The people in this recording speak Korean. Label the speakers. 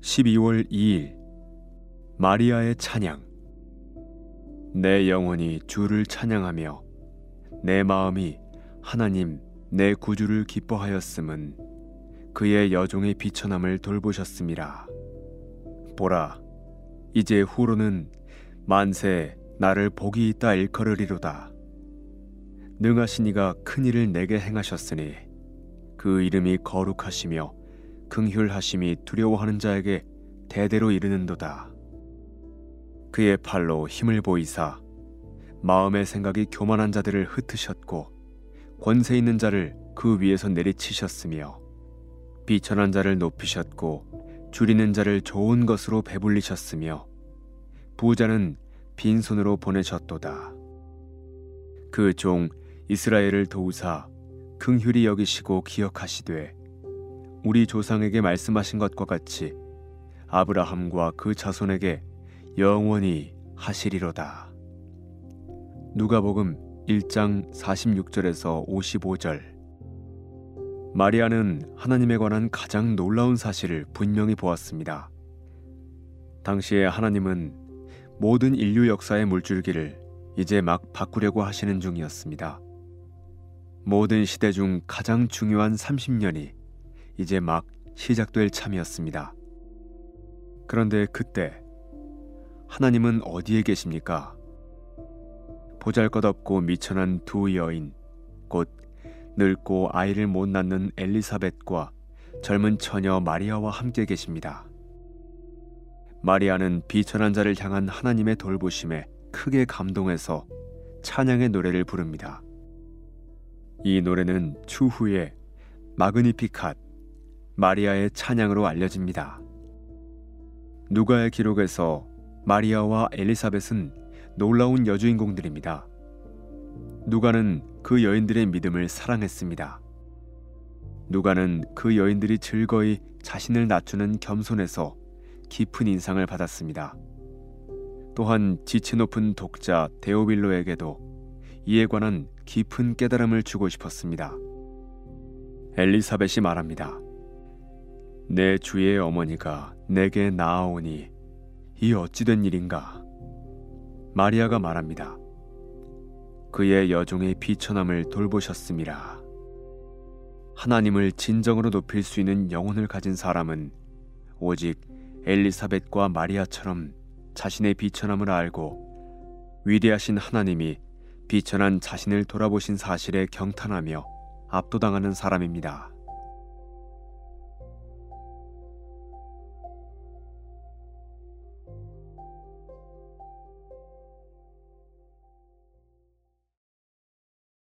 Speaker 1: 12월 2일. 마리아의 찬양. 내 영혼이 주를 찬양하며 내 마음이 하나님 내 구주를 기뻐하였음은 그의 여종의 비천함을 돌보셨음이라 보라 이제 후로는 만세 나를 복이 있다 일컬으리로다. 능하신 이가 큰 일을 내게 행하셨으니 그 이름이 거룩하시며 긍휼하심이 두려워하는 자에게 대대로 이르는도다. 그의 팔로 힘을 보이사 마음의 생각이 교만한 자들을 흩으셨고 권세 있는 자를 그 위에서 내리치셨으며 비천한 자를 높이셨고 줄이는 자를 좋은 것으로 배불리셨으며 부자는 빈손으로 보내셨도다. 그 종 이스라엘을 도우사 긍휼히 여기시고 기억하시되 우리 조상에게 말씀하신 것과 같이 아브라함과 그 자손에게 영원히 하시리로다. 누가복음 1장 46절에서 55절 마리아는 하나님에 관한 가장 놀라운 사실을 분명히 보았습니다. 당시에 하나님은 모든 인류 역사의 물줄기를 이제 막 바꾸려고 하시는 중이었습니다. 모든 시대 중 가장 중요한 30년이 이제 막 시작될 참이었습니다. 그런데 그때 하나님은 어디에 계십니까? 보잘것없고 미천한 두 여인, 곧 늙고 아이를 못 낳는 엘리사벳과 젊은 처녀 마리아와 함께 계십니다. 마리아는 비천한 자를 향한 하나님의 돌보심에 크게 감동해서 찬양의 노래를 부릅니다. 이 노래는 추후에 마그니피캇, 마리아의 찬양으로 알려집니다. 누가의 기록에서 마리아와 엘리사벳은 놀라운 여주인공들입니다. 누가는 그 여인들의 믿음을 사랑했습니다. 누가는 그 여인들이 즐거이 자신을 낮추는 겸손에서 깊은 인상을 받았습니다. 또한 지체 높은 독자 데오빌로에게도 이에 관한 깊은 깨달음을 주고 싶었습니다. 엘리사벳이 말합니다. 내 주의 어머니가 내게 나아오니 이 어찌된 일인가? 마리아가 말합니다. 그의 여종의 비천함을 돌보셨음이라. 하나님을 진정으로 높일 수 있는 영혼을 가진 사람은 오직 엘리사벳과 마리아처럼 자신의 비천함을 알고 위대하신 하나님이 비천한 자신을 돌아보신 사실에 경탄하며 압도당하는 사람입니다.